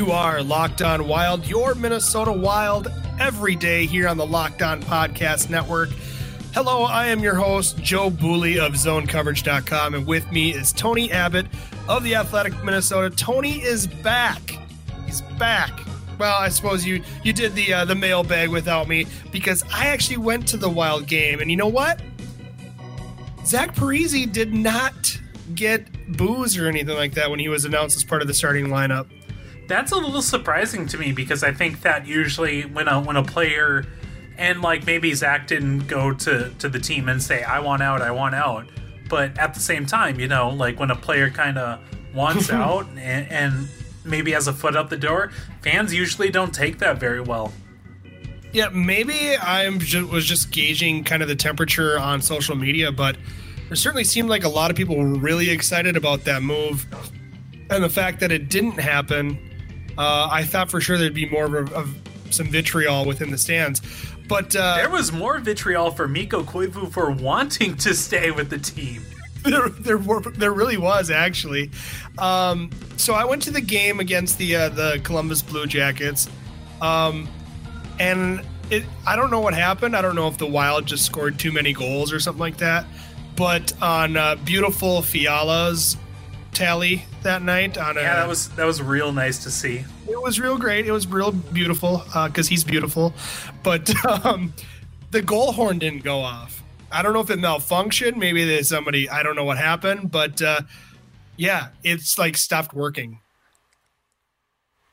You are Locked On Wild, your Minnesota Wild, every day here on the Locked On Podcast Network. Hello, I am your host, Joe Bouley of ZoneCoverage.com, and with me is Tony Abbott of the Athletic Minnesota. Tony is back. He's back. Well, I suppose you you did the uh, the mailbag without me because I actually went to the Wild game, and you know what? Zach Parise did not get booze or anything like that when he was announced as part of the starting lineup. That's a little surprising to me because I think that usually when a when a player and like maybe Zach didn't go to to the team and say I want out, I want out, but at the same time, you know, like when a player kind of wants out and, and maybe has a foot up the door, fans usually don't take that very well. Yeah, maybe I was just gauging kind of the temperature on social media, but there certainly seemed like a lot of people were really excited about that move, and the fact that it didn't happen uh, I thought for sure there'd be more of, of some vitriol within the stands. But uh, there was more vitriol for Mikko Koivu for wanting to stay with the team. There, there, were, there really was actually. Um, so I went to the game against the uh, the Columbus Blue Jackets, um, and it. I don't know what happened. I don't know if the Wild just scored too many goals or something like that. But on uh, beautiful Fiala's tally that night. On yeah, a, that was that was real nice to see. It was real great. It was real beautiful because uh, he's beautiful, but um, the goal horn didn't go off. I don't know if it malfunctioned. Maybe there's somebody. I don't know what happened, but uh, yeah, it's like stopped working.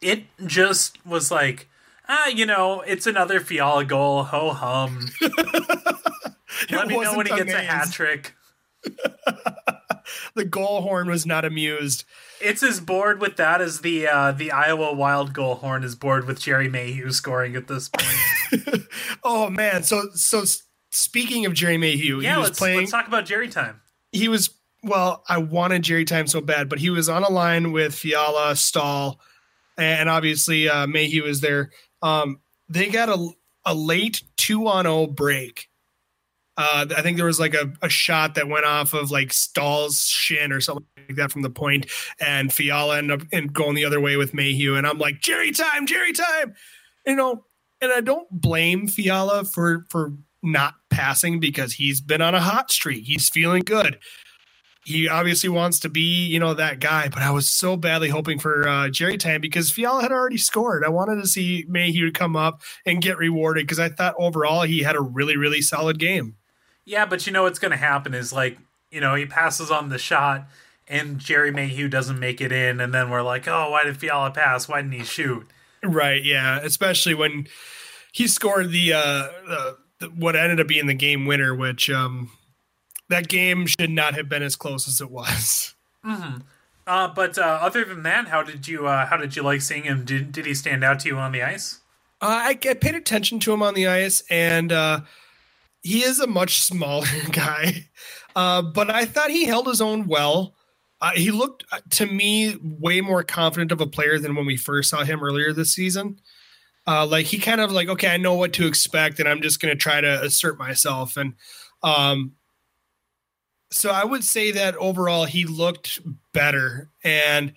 It just was like, ah, you know, it's another Fiala goal. Ho hum. Let me know when he gets a hat trick. the goal horn was not amused. It's as bored with that as the uh, the Iowa Wild goal horn is bored with Gerry Mayhew scoring at this point. oh man! So so speaking of Gerry Mayhew, yeah, let's, playing, let's talk about Gerry time. He was well. I wanted Gerry time so bad, but he was on a line with Fiala, Staal, and obviously uh, Mayhew was there. Um, they got a a late two on zero break uh, I think there was like a, a shot that went off of like Staal's shin or something like that from the point, and Fiala ended up going the other way with Mayhew. And I'm like, Gerry time, Gerry time, you know. And I don't blame Fiala for for not passing because he's been on a hot streak. He's feeling good. He obviously wants to be, you know, that guy. But I was so badly hoping for uh, Gerry time because Fiala had already scored. I wanted to see Mayhew come up and get rewarded because I thought overall he had a really, really solid game. Yeah, but you know what's going to happen is like, you know, he passes on the shot and Gerry Mayhew doesn't make it in. And then we're like, oh, why did Fiala pass? Why didn't he shoot? Right. Yeah. Especially when he scored the, uh, the what ended up being the game winner, which, um, that game should not have been as close as it was. Mm-hmm. Uh, but uh, other than that, how did you uh, how did you like seeing him? Did did he stand out to you on the ice? Uh, I, I paid attention to him on the ice, and uh, he is a much smaller guy, uh, but I thought he held his own well. Uh, he looked uh, to me way more confident of a player than when we first saw him earlier this season. Uh, like he kind of like, okay, I know what to expect, and I'm just going to try to assert myself. And um, so I would say that overall he looked better, and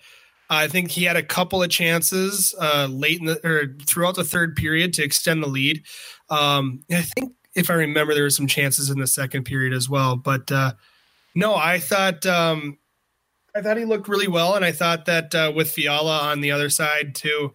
I think he had a couple of chances uh, late in the or throughout the third period to extend the lead. Um, I think if I remember, there were some chances in the second period as well. But uh, no, I thought um, I thought he looked really well, and I thought that uh, with Fiala on the other side too,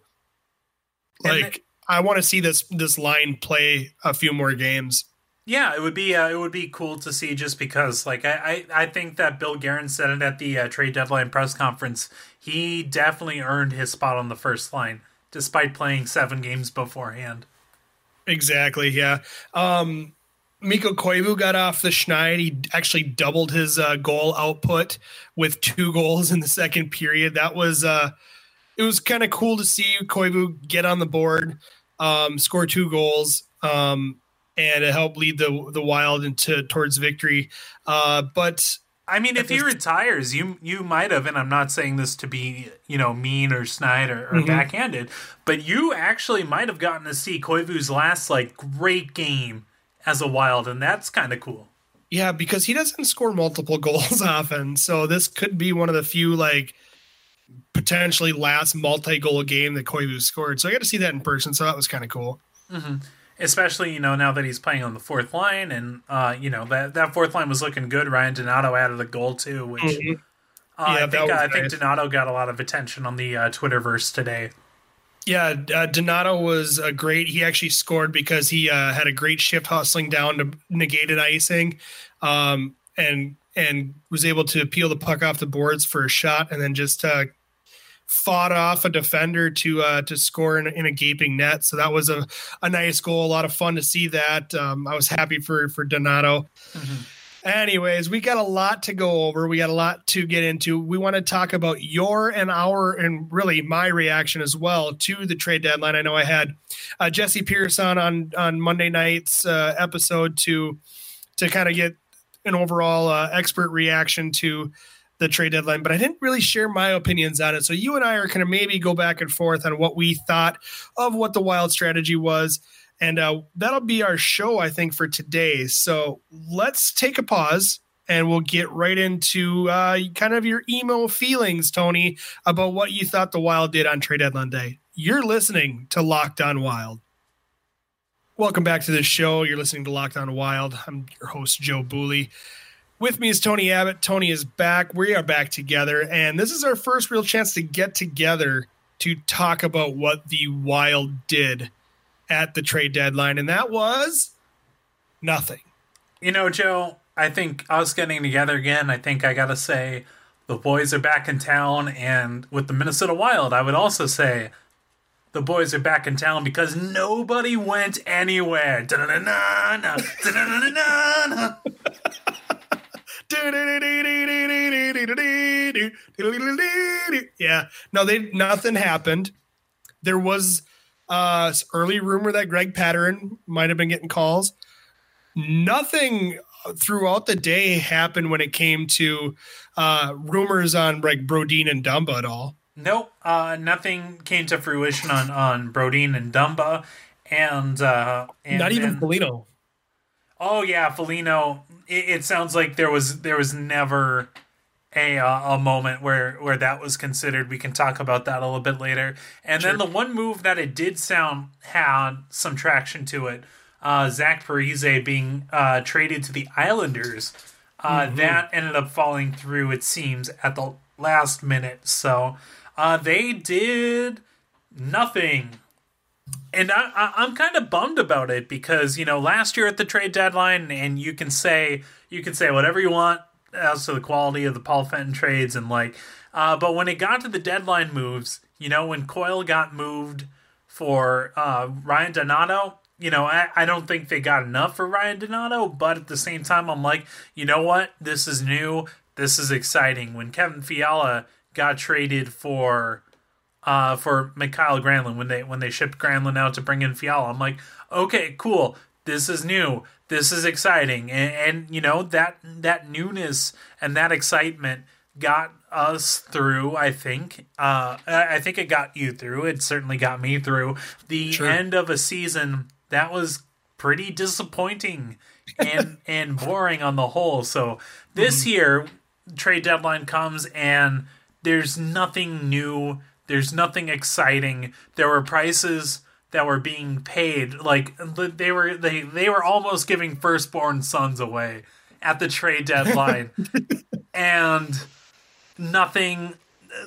like I want to see this this line play a few more games. Yeah, it would be uh, it would be cool to see just because like I I, I think that Bill Guerin said it at the uh, trade deadline press conference. He definitely earned his spot on the first line despite playing seven games beforehand. Exactly. Yeah. Um, Mikko Koivu got off the schneid. He actually doubled his uh, goal output with two goals in the second period. That was uh, it was kind of cool to see Koivu get on the board, um, score two goals, um, and help lead the the Wild into towards victory. Uh, but I mean, if he retires, you you might have, and I'm not saying this to be you know mean or snide or, or mm-hmm. backhanded, but you actually might have gotten to see Koivu's last like great game as a Wild, and that's kind of cool. Yeah, because he doesn't score multiple goals often, so this could be one of the few like potentially last multi-goal game that Koivu scored. So I got to see that in person. So that was kind of cool. Mm-hmm. Especially you know now that he's playing on the fourth line, and uh, you know that that fourth line was looking good. Ryan Donato added a goal too, which mm-hmm. uh, yeah, I think uh, I think Donato got a lot of attention on the uh, Twitterverse today. Yeah, uh, Donato was uh, great. He actually scored because he uh, had a great shift hustling down to negated icing, um, and and was able to peel the puck off the boards for a shot, and then just uh, fought off a defender to uh, to score in, in, a gaping net. So that was a, a nice goal. A lot of fun to see that. Um, I was happy for for Donato. Mm-hmm. Anyways, we got a lot to go over. We got a lot to get into. We want to talk about your and our and really my reaction as well to the trade deadline. I know I had uh, Jesse Pierce on on on Monday night's uh, episode to to kind of get an overall uh, expert reaction to the trade deadline, but I didn't really share my opinions on it. So you and I are going to maybe go back and forth on what we thought of what the wild strategy was. And uh, that'll be our show, I think, for today. So let's take a pause and we'll get right into uh, kind of your emo feelings, Tony, about what you thought the Wild did on trade deadline day. You're listening to Locked On Wild. Welcome back to the show. You're listening to Locked On Wild. I'm your host, Joe Bouley. With me is Tony Abbott. Tony is back. We are back together, and this is our first real chance to get together to talk about what the Wild did at the trade deadline, and that was nothing. You know, Joe, I think us getting together again, I think I got to say the boys are back in town, and with the Minnesota Wild, I would also say the boys are back in town because nobody went anywhere. yeah. No, they nothing happened. There was uh early rumor that Greg Pateryn might have been getting calls. Nothing throughout the day happened when it came to uh rumors on like Brodin and Dumba at all. Nope, uh, nothing came to fruition on on Brodin and Dumba, and, uh, and not even Foligno. Oh yeah, Foligno. It, it, sounds like there was there was never a uh, a moment where where that was considered. We can talk about that a little bit later. And sure. then the one move that it did sound had some traction to it. Uh, Zach Parise being uh, traded to the Islanders. Uh, mm-hmm. That ended up falling through. It seems at the last minute. So uh, they did nothing and I, am kind of bummed about it because you know last year at the trade deadline, and you can say you can say whatever you want as to the quality of the Paul Fenton trades and like, uh, but when it got to the deadline moves, you know when Coyle got moved for uh, Ryan Donato, you know I, I don't think they got enough for Ryan Donato, but at the same time I'm like, you know what, this is new, this is exciting. When Kevin Fiala got traded for uh, for Mikael Granlund when they when they shipped Granlund out to bring in Fiala. I'm like, okay, cool. This is new. This is exciting, and, and you know that that newness and that excitement got us through. I think. Uh, I think it got you through. It certainly got me through the sure. end of a season that was pretty disappointing and and boring on the whole. So this mm-hmm. year, trade deadline comes and there's nothing new there's nothing exciting. There were prices that were being paid like they were they they were almost giving firstborn sons away at the trade deadline. and nothing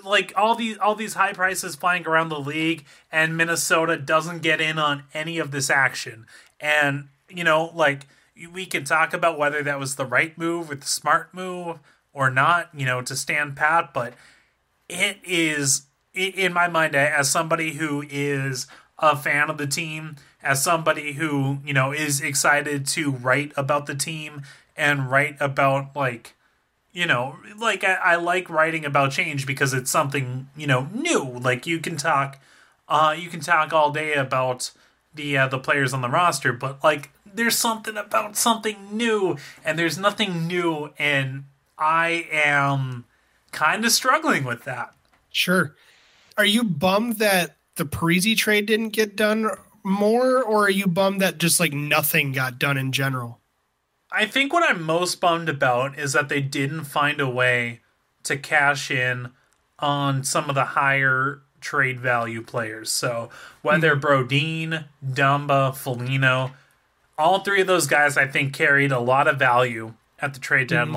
like all these all these high prices flying around the league and Minnesota doesn't get in on any of this action. And you know, like we can talk about whether that was the right move or the smart move or not, you know, to stand pat, but it is in my mind, as somebody who is a fan of the team, as somebody who you know is excited to write about the team and write about like you know like I, I, like writing about change because it's something you know new. Like you can talk uh you can talk all day about the uh, the players on the roster but like there's something about something new and there's nothing new and i am kind of struggling with that. Sure are you bummed that the Parise trade didn't get done more, or are you bummed that just like nothing got done in general? I think what I'm most bummed about is that they didn't find a way to cash in on some of the higher trade value players. So whether mm-hmm. Brodin, Dumba, Foligno, all three of those guys I think carried a lot of value at the trade mm-hmm.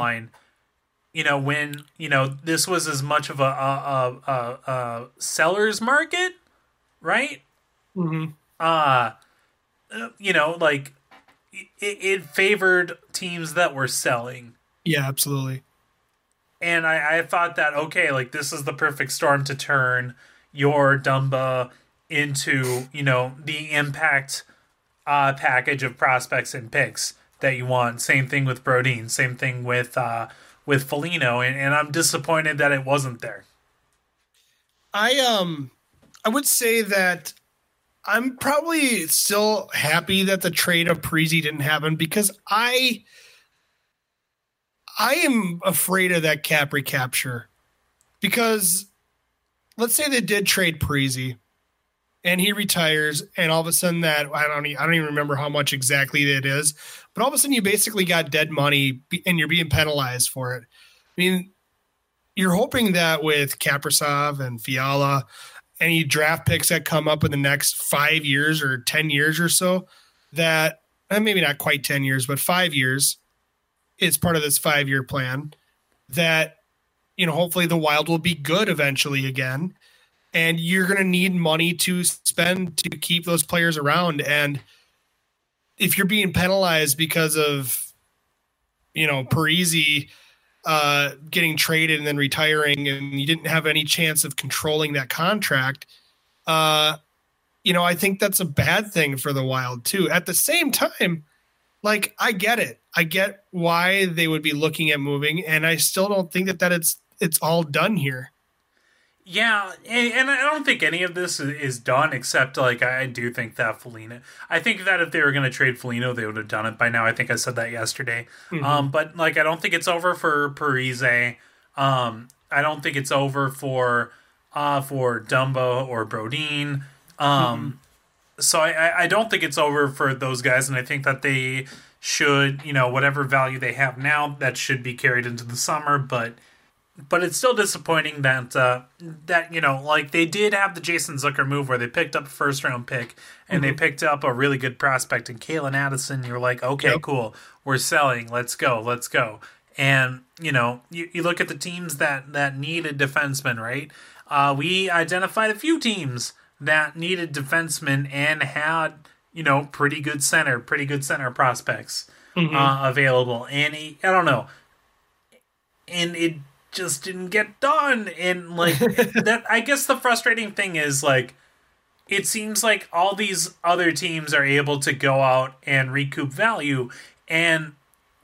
You know, when you know this was as much of a a, a, a seller's market, right? Mm-hmm. Uh you know, like it, it favored teams that were selling. Yeah, absolutely. And I, I thought that okay, like this is the perfect storm to turn your Dumba into you know the impact uh, package of prospects and picks that you want. Same thing with Brodin. Same thing with uh, with Foligno, and, and I'm disappointed that it wasn't there. I um I would say that I'm probably still happy that the trade of Parise didn't happen because I I am afraid of that cap recapture because let's say they did trade Parise and he retires, and all of a sudden that I don't I don't even remember how much exactly it is, but all of a sudden you basically got dead money and you're being penalized for it. I mean, you're hoping that with Kaprizov and Fiala, any draft picks that come up in the next five years or ten years or so, that uh, maybe not quite ten years, but five years, it's part of this five year plan that you know, hopefully the Wild will be good eventually again. And you're going to need money to spend to keep those players around. And if you're being penalized because of, you know, Parise uh, getting traded and then retiring, and you didn't have any chance of controlling that contract, uh, you know, I think that's a bad thing for the Wild too. At the same time, like I get it. I get why they would be looking at moving, and I still don't think that that it's it's all done here. Yeah, and, I don't think any of this is done except like I do think that Foligno. I think that if they were going to trade Foligno, they would have done it by now. I think I said that yesterday. Mm-hmm. Um, but like I don't think it's over for Parise. Um, I don't think it's over for uh for Dumba or Brodin. Um, mm-hmm. so I I don't think it's over for those guys, and I think that they should you know whatever value they have now that should be carried into the summer, but but it's still disappointing that uh, that you know like they did have the Jason Zucker move where they picked up a first round pick and mm-hmm. they picked up a really good prospect in Calen Addison. You're like, okay, yep. cool, we're selling. Let's go, let's go. And you know, you, you look at the teams that that needed defensemen, right? Uh, we identified a few teams that needed defensemen and had you know pretty good center, pretty good center prospects mm-hmm. uh, available. And he, I don't know, and it just didn't get done. And like that I guess the frustrating thing is like it seems like all these other teams are able to go out and recoup value and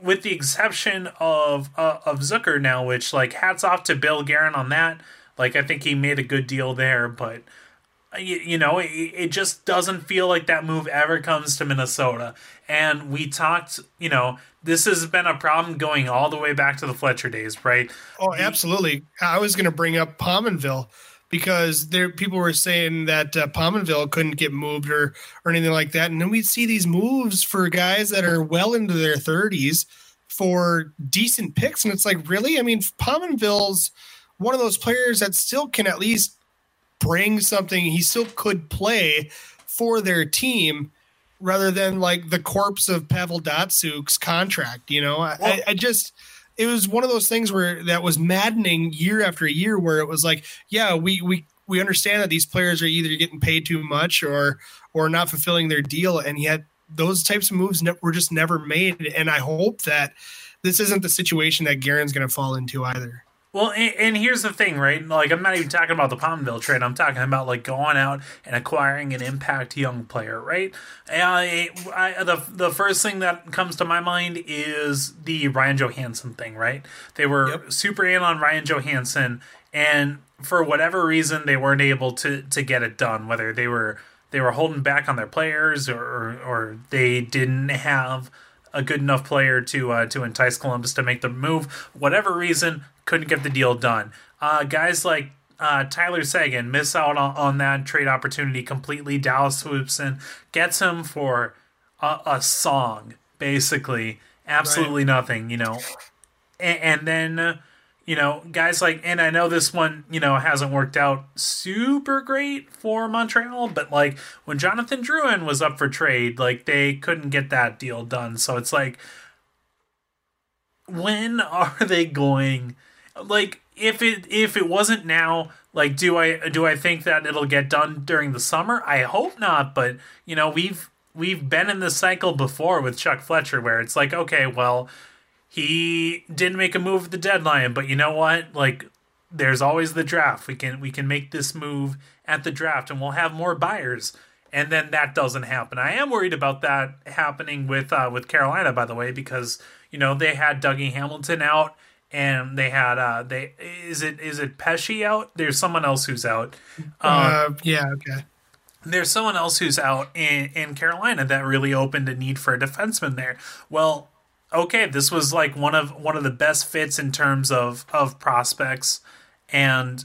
with the exception of uh, of Zucker now which like hats off to Bill Guerin on that like I think he made a good deal there but you, you know, it, it just doesn't feel like that move ever comes to Minnesota. And we talked, you know, this has been a problem going all the way back to the Fletcher days, right? Oh, absolutely. I was going to bring up Pominville because there people were saying that uh, Pominville couldn't get moved or or anything like that, and then we'd see these moves for guys that are well into their thirties for decent picks, and it's like really, I mean, Pominville's one of those players that still can at least bring something he still could play for their team rather than like the corpse of Pavel Datsyuk's contract. You know, well, I, I, just it was one of those things where that was maddening year after year, where it was like, yeah, we we we understand that these players are either getting paid too much or or not fulfilling their deal, and yet those types of moves ne- were just never made. And I hope that this isn't the situation that Guerin's going to fall into either. Well, and, and, here's the thing, right? Like, I'm not even talking about the Pominville trade. I'm talking about like going out and acquiring an impact young player, right? I, I, the the first thing that comes to my mind is the Ryan Johansen thing, right? They were yep. super in on Ryan Johansen, and for whatever reason, they weren't able to to get it done. Whether they were they were holding back on their players, or or, or they didn't have a good enough player to uh, to entice Columbus to make the move. Whatever reason, couldn't get the deal done. Uh, guys like uh, Tyler Seguin miss out on, on, that trade opportunity completely. Dallas swoops in, gets him for a, a song, basically, absolutely right. nothing, you know. And, and then, uh, you know, guys like, and I know this one, you know, hasn't worked out super great for Montreal, but like when Jonathan Drouin was up for trade, like they couldn't get that deal done. So it's like, when are they going? Like, if it if it wasn't now, like, do I do I think that it'll get done during the summer? I hope not, but you know, we've we've been in this cycle before with Chuck Fletcher, where it's like, okay, well he didn't make a move at the deadline, but you know what? Like there's always the draft. We can we can make this move at the draft and we'll have more buyers. And then that doesn't happen. I am worried about that happening with uh, with Carolina, by the way, because you know they had Dougie Hamilton out and they had uh they is it is it Pesce out? There's someone else who's out. Uh, uh, yeah, okay. There's someone else who's out in, in Carolina that really opened a need for a defenseman there. Well, okay, this was like one of one of the best fits in terms of of prospects and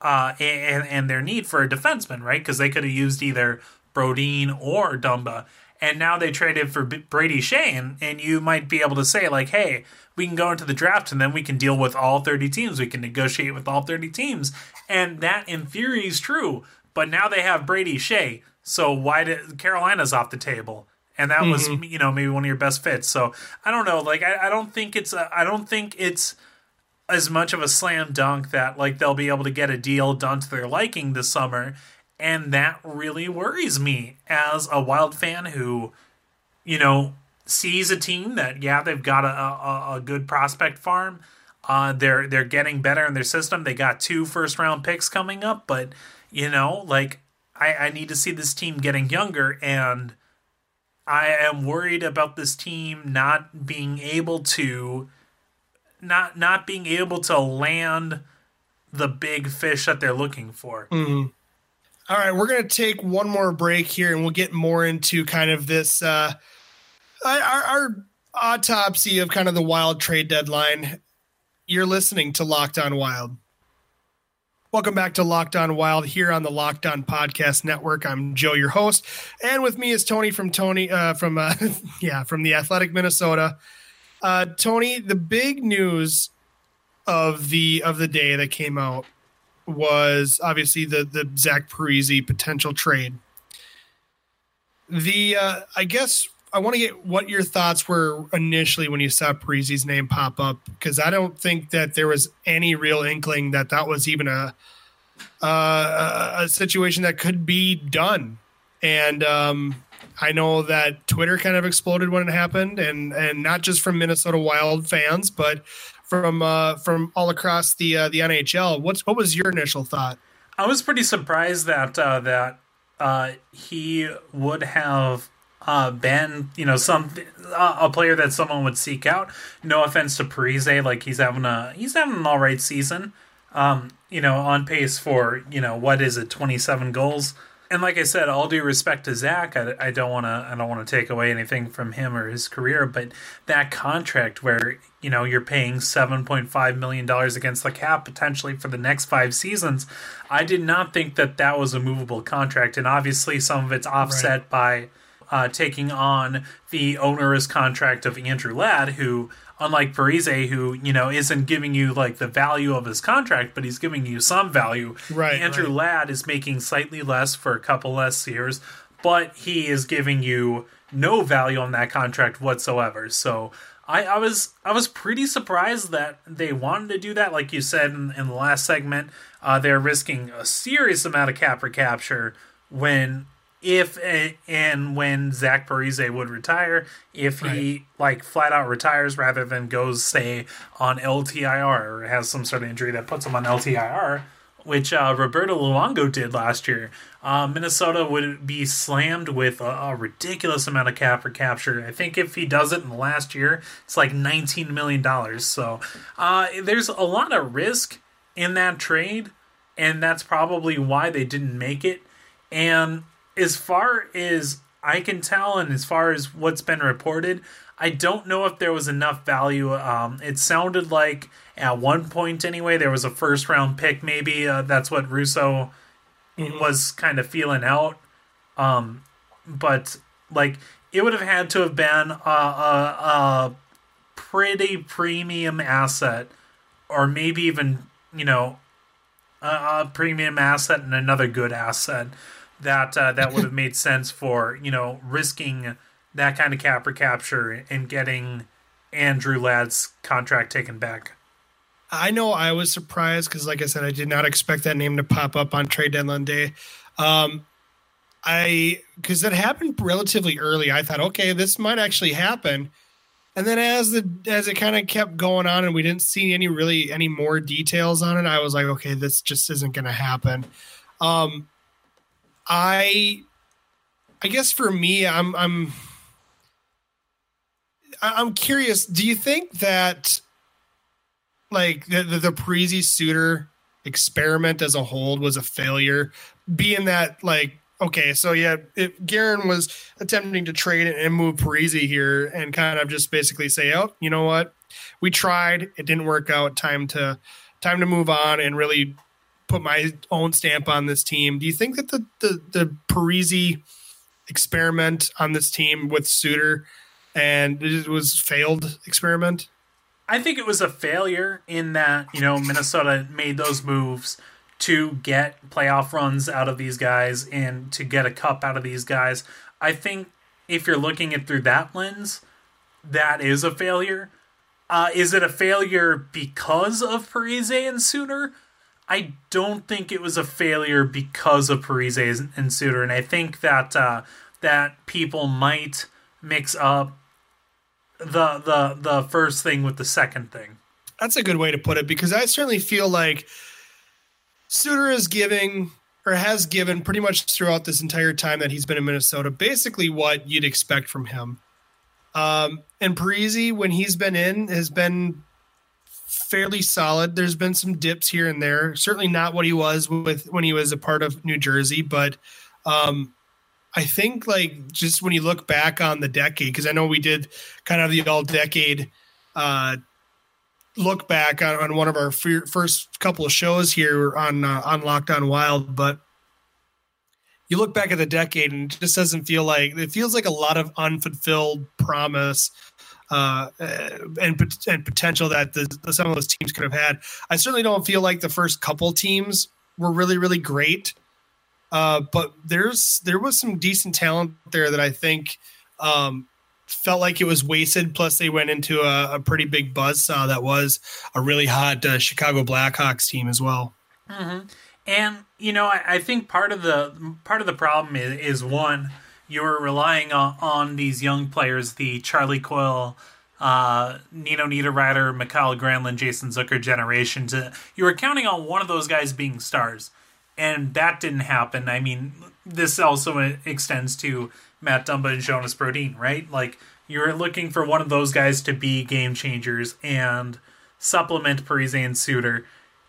uh and, and their need for a defenseman, right? Because they could have used either Brodin or Dumba, and now they traded for Brady Skjei, and, and you might be able to say like, hey, we can go into the draft and then we can deal with all 30 teams. We can negotiate with all 30 teams, and that in theory is true. But now they have Brady Skjei, so why did Carolina's off the table? and that mm-hmm. was you know maybe one of your best fits. So I don't know, like I, I don't think it's a, I don't think it's as much of a slam dunk that like they'll be able to get a deal done to their liking this summer, and that really worries me as a Wild fan who, you know, sees a team that yeah they've got a, a, a good prospect farm. Uh, they're they're getting better in their system. They got two first round picks coming up, but you know, like I, I need to see this team getting younger and I am worried about this team not being able to not not being able to land the big fish that they're looking for. Mm. All right, we're going to take one more break here, and we'll get more into kind of this uh, our, our autopsy of kind of the wild trade deadline. You're listening to Locked On Wild. Welcome back to Locked On Wild here on the Locked On Podcast Network. I'm Joe, your host, and with me is Tony from Tony uh, from uh, yeah from the Athletic Minnesota. Uh, Tony, the big news of the of the day that came out was obviously the the Zach Parise potential trade. The uh, I guess I want to get what your thoughts were initially when you saw Parise's name pop up because I don't think that there was any real inkling that that was even a uh, a situation that could be done. And um, I know that Twitter kind of exploded when it happened, and and not just from Minnesota Wild fans, but from uh, from all across the uh, the NHL. What's what was your initial thought? I was pretty surprised that uh, that uh, he would have uh, been, you know, some uh, a player that someone would seek out. No offense to Parise, like he's having a he's having an all right season. Um, you know, on pace for you know what is it, twenty seven goals. And like I said, all due respect to Zach, I, I don't want to I don't want to take away anything from him or his career, but that contract where you know you're paying seven point five million dollars against the cap potentially for the next five seasons, I did not think that that was a movable contract, and obviously some of it's offset right. by uh, taking on the onerous contract of Andrew Ladd, who, unlike Parise, who you know isn't giving you like the value of his contract, but he's giving you some value. Right. Andrew right. Ladd is making slightly less for a couple less years, but he is giving you no value on that contract whatsoever. So. I, I was I was pretty surprised that they wanted to do that. Like you said in, in the last segment, uh, they're risking a serious amount of cap recapture when if and when Zach Parise would retire, if he right. like flat out retires rather than goes say on LTIR or has some sort of injury that puts him on LTIR, which uh, Roberto Luongo did last year, uh, Minnesota would be slammed with a, a, ridiculous amount of cap for capture. I think if he does it in the last year, it's like nineteen million dollars. So uh, there's a lot of risk in that trade, and that's probably why they didn't make it. And as far as I can tell, and as far as what's been reported, I don't know if there was enough value. Um, it sounded like at one point, anyway, there was a first round pick. Maybe uh, that's what Russo. Was kind of feeling out. Um, but like, it would have had to have been a, a, a pretty premium asset or maybe even you know a, a premium asset and another good asset that uh, that would have made sense for you know risking that kind of cap recapture and getting Andrew Ladd's contract taken back. I know I was surprised because, like I said, I did not expect that name to pop up on trade deadline day. Um, I because that happened relatively early. I thought, okay, this might actually happen. And then as the as it kind of kept going on and we didn't see any really any more details on it, I was like, okay, this just isn't going to happen. Um, I I guess for me, I'm I'm I'm curious. Do you think that like the the, the Parise Suter experiment as a whole was a failure? Being that like okay, so yeah, if Guerin was attempting to trade and move Parise here and kind of just basically say, oh, you know what, we tried, it didn't work out. Time to time to move on and really put my own stamp on this team. Do you think that the the the Parise experiment on this team with Suter and it was failed experiment? I think it was a failure in that, you know, Minnesota made those moves to get playoff runs out of these guys and to get a cup out of these guys. I think if you're looking at through that lens, that is a failure. Uh, is it a failure because of Parise and Suter? I don't think it was a failure because of Parise and Suter, and I think that uh, that people might mix up the the the first thing with the second thing. That's a good way to put it because I certainly feel like Suter is giving or has given pretty much throughout this entire time that he's been in Minnesota basically what you'd expect from him. Um, and Parise, when he's been in, has been fairly solid. There's been some dips here and there. Certainly not what he was with when he was a part of New Jersey, but um, I think like just when you look back on the decade, because I know we did kind of the all decade uh, look back on, on one of our f- first couple of shows here on uh, on Locked On Wild, but you look back at the decade and it just doesn't feel like it feels like a lot of unfulfilled promise uh, and and potential that the, some of those teams could have had. I certainly don't feel like the first couple teams were really really great, uh, but there's there was some decent talent there that I think um, felt like it was wasted. Plus, they went into a, a pretty big buzz saw that was a really hot uh, Chicago Blackhawks team as well. Mm-hmm. And you know, I, I, think part of the part of the problem is, is one you're relying on, on, these young players, the Charlie Coyle, uh, Nino Niederreiter, Mikael Granlund, Jason Zucker generation. To you were counting on one of those guys being stars, and that didn't happen. I mean, this also extends to Matt Dumba and Jonas Brodin, right? Like you're looking for one of those guys to be game changers and supplement Parise and Suter,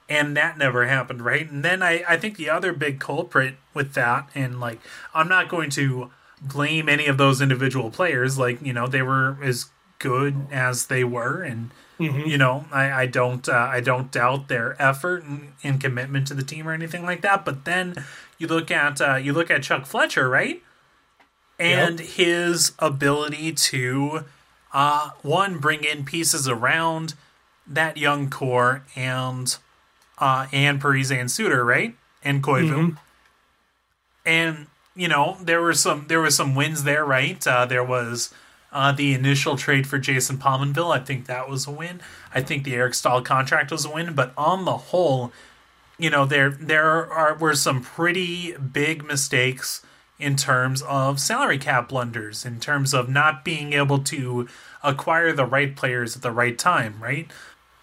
and that never happened, right? And then I, I think the other big culprit with that, and like I'm not going to blame any of those individual players, like you know they were as good as they were, and mm-hmm. you know I, I don't uh, I don't doubt their effort and, and, commitment to the team or anything like that. But then you look at uh, you look at Chuck Fletcher, right? and yep. his ability to uh, one bring in pieces around that young core and uh, and Parise and Suter, right? And Koivu. Mm-hmm. And you know, there were some there were some wins there, right? Uh, there was uh, the initial trade for Jason Pominville. I think that was a win. I think the Eric Staal contract was a win, but on the whole, you know, there there are were some pretty big mistakes in terms of salary cap blunders, in terms of not being able to acquire the right players at the right time, right?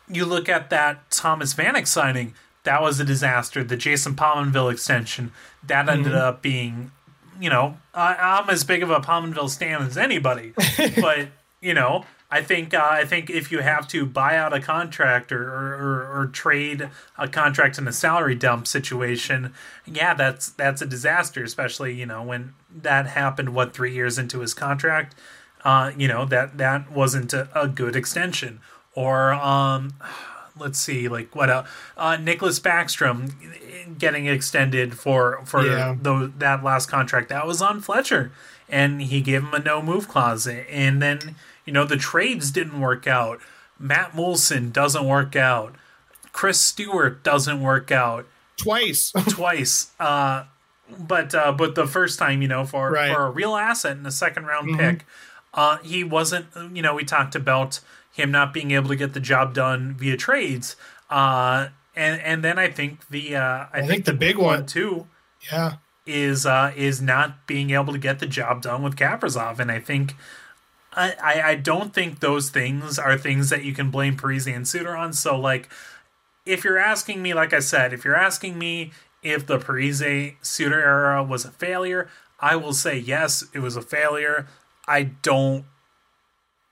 You look at that Thomas Vanek signing, that was a disaster. The Jason Pominville extension, that ended mm-hmm. up being, you know, I, am as big of a Pominville stan as anybody, but, you know, I think uh, I think if you have to buy out a contract or, or, or, trade a contract in a salary dump situation, yeah, that's that's a disaster. Especially you know when that happened. What three years into his contract, uh, you know that that wasn't a, a good extension. Or um, let's see, like what else? Uh, Niklas Backstrom getting extended for for yeah. the, that last contract that was on Fletcher, and he gave him a no move clause, and then you know, the trades didn't work out. Matt Moulson doesn't work out. Chris Stewart doesn't work out twice. twice. Uh, but uh, but the first time, you know, for Right. for a real asset in a second round Mhm. pick, uh, he wasn't. You know, we talked about him not being able to get the job done via trades. Uh, and and then I think the uh, I, think the big one- too yeah. is uh, is not being able to get the job done with Kaprizov, and I think. I, I I don't think those things are things that you can blame Parise and Suter on. So, like, if you're asking me, like I said, if you're asking me if the Parise Suter era was a failure, I will say yes, it was a failure. I don't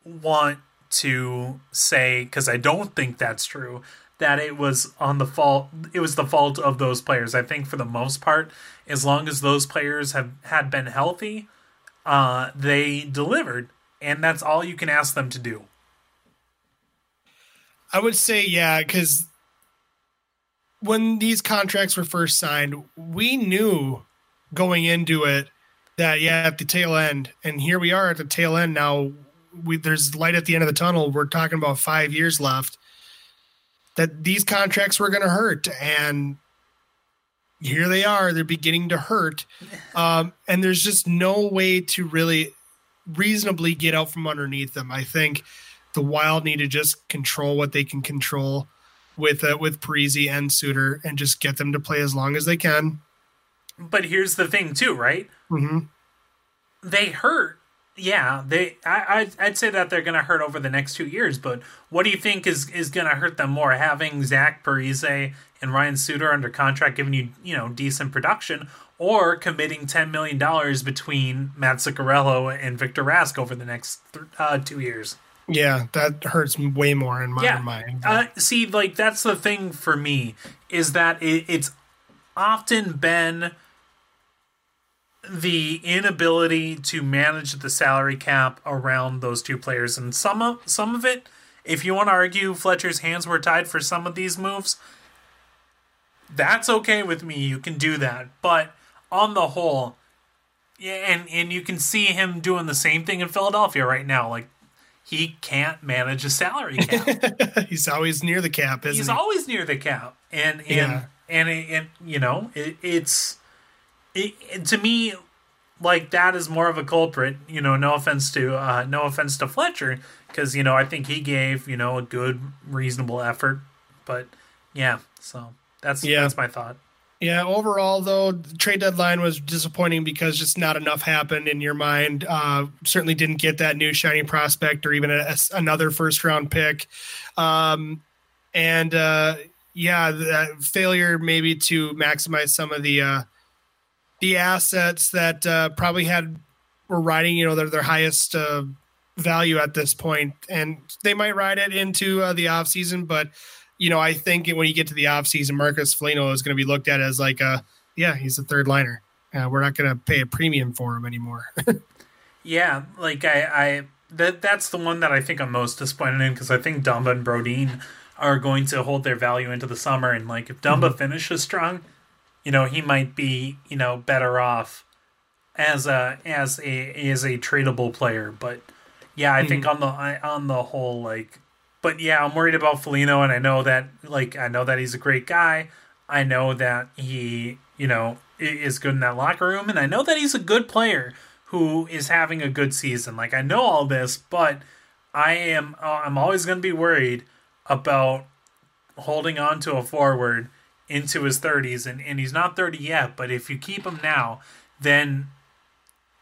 want to say because I don't think that's true that it was on the fault it was the fault of those players. I think for the most part, as long as those players have had been healthy, uh, they delivered, and that's all you can ask them to do. I would say yeah, because when these contracts were first signed, we knew going into it that yeah, at the tail end, and here we are at the tail end now. We there's light at the end of the tunnel. We're talking about five years left. That these contracts were going to hurt, and here they are. They're beginning to hurt, um, and there's just no way to really reasonably get out from underneath them. I think the Wild need to just control what they can control with uh, with Parise and Suter, and just get them to play as long as they can. But here's the thing, too, right? hmm they hurt. Yeah, they. I, I'd, I'd say that they're going to hurt over the next two years. But what do you think is is going to hurt them more? Having Zach Parise and Ryan Suter under contract, giving you you know decent production, or committing ten million dollars between Matt Zuccarello and Victor Rask over the next th- uh, two years? Yeah, that hurts way more in my Yeah. mind. Uh, see, like that's the thing for me is that it, it's often been the inability to manage the salary cap around those two players, and some of some of it, if you want to argue Fletcher's hands were tied for some of these moves, that's okay with me. You can do that, but on the whole, yeah, and and you can see him doing the same thing in Philadelphia right now. Like he can't manage a salary cap. He's always near the cap, isn't He's he? He's always near the cap, and and Yeah. and, it, you know it, it's it, it- to me like that is more of a culprit. You know, no offense to uh, no offense to Fletcher, because you know I think he gave you know a good reasonable effort, but yeah, so that's Yeah. that's my thought. Yeah, overall though, the trade deadline was disappointing because just not enough happened in your mind. Uh, certainly didn't get that new shiny prospect or even a, another first round pick. Um, and uh, yeah, that failure maybe to maximize some of the uh, the assets that uh, probably had were riding, you know, their their highest uh, value at this point, and they might ride it into uh, the off season, but you know, I think when you get to the offseason, Marcus Foligno is going to be looked at as like a, yeah, he's a third liner. Uh, we're not going to pay a premium for him anymore. Yeah, like I, I that that's the one that I think I'm most disappointed in because I think Dumba and Brodin are going to hold their value into the summer, and like if Dumba finishes strong, you know he might be you know better off as a as a as a tradable player. But yeah, I think on the on the whole, like, but yeah, I'm worried about Foligno, and I know that like I know that he's a great guy. I know that he you know is good in that locker room, and I know that he's a good player who is having a good season. Like I know all this, but I am uh, I'm always going to be worried about holding on to a forward into his 30s and, and he's not 30 yet, but if you keep him now, then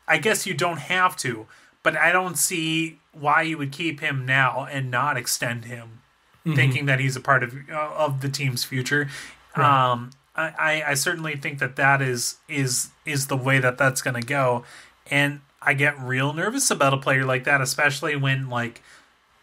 I guess you don't have to, but I don't see why you would keep him now and not extend him thinking that he's a part of uh, of the team's future. Um I, I, I certainly think that that is is is the way that that's going to go and I get real nervous about a player like that, especially when like,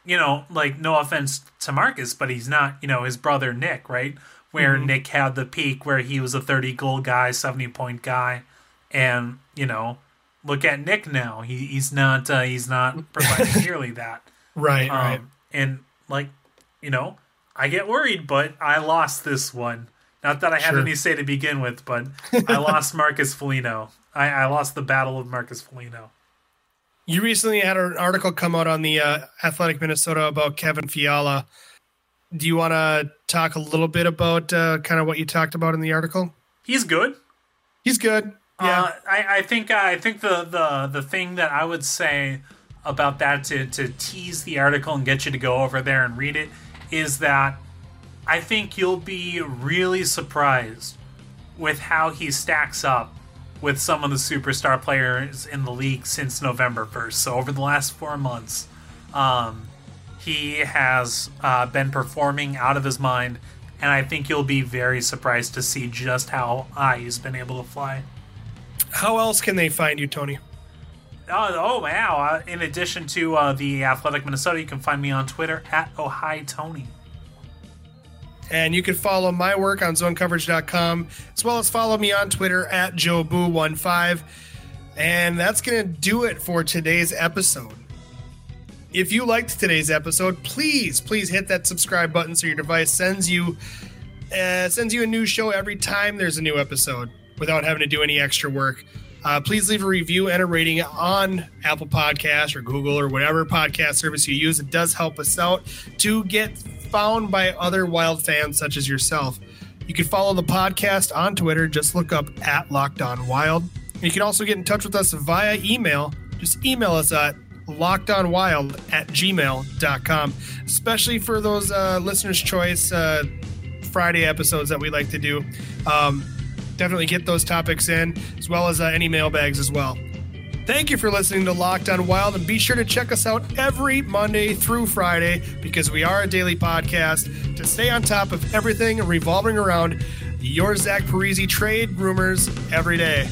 you know, like no offense to Marcus, but he's not, you know, his brother Nick, right? Where Nick had the peak where he was a 30 goal guy, 70 point guy, and you know, look at Nick now. He he's not uh, he's not providing nearly that. right, right. Um, and like, you know, I get worried, but I lost this one. Not that I had Sure. any say to begin with, but I lost Marcus Foligno. I, I lost the battle of Marcus Foligno. You recently had an article come out on the uh, Athletic Minnesota about Kevin Fiala. Do you want to talk a little bit about uh, kind of what you talked about in the article? He's good. He's good. Yeah, Uh, I, I think I think the, the the thing that I would say about that to, to tease the article and get you to go over there and read it is that I think you'll be really surprised with how he stacks up with some of the superstar players in the league since November 1st. So over the last four months, um, he has uh, been performing out of his mind, and I think you'll be very surprised to see just how high he's been able to fly. How else can they find you, Tony? Oh, oh wow. Uh, in addition to uh, the Athletic Minnesota, you can find me on Twitter at OhiTony. And you can follow my work on zonecoverage.com, as well as follow me on Twitter at JoeBoo15. And that's going to do it for today's episode. If you liked today's episode, please, please hit that subscribe button so your device sends you uh, sends you a new show every time there's a new episode without having to do any extra work. Uh, please leave a review and a rating on Apple Podcasts or Google or whatever podcast service you use. It does help us out to get found by other wild fans such as yourself. You can follow the podcast on Twitter. Just look up at Locked On Wild. You can also get in touch with us via email. Just email us at lockedonwild at gmail.com, especially for those uh, listeners' choice uh, Friday episodes that we like to do. Um, definitely get those topics in, as well as uh, any mailbags as well. Thank you for listening to Locked On Wild, and be sure to check us out every Monday through Friday because we are a daily podcast to stay on top of everything revolving around your Zach Parise trade rumors every day.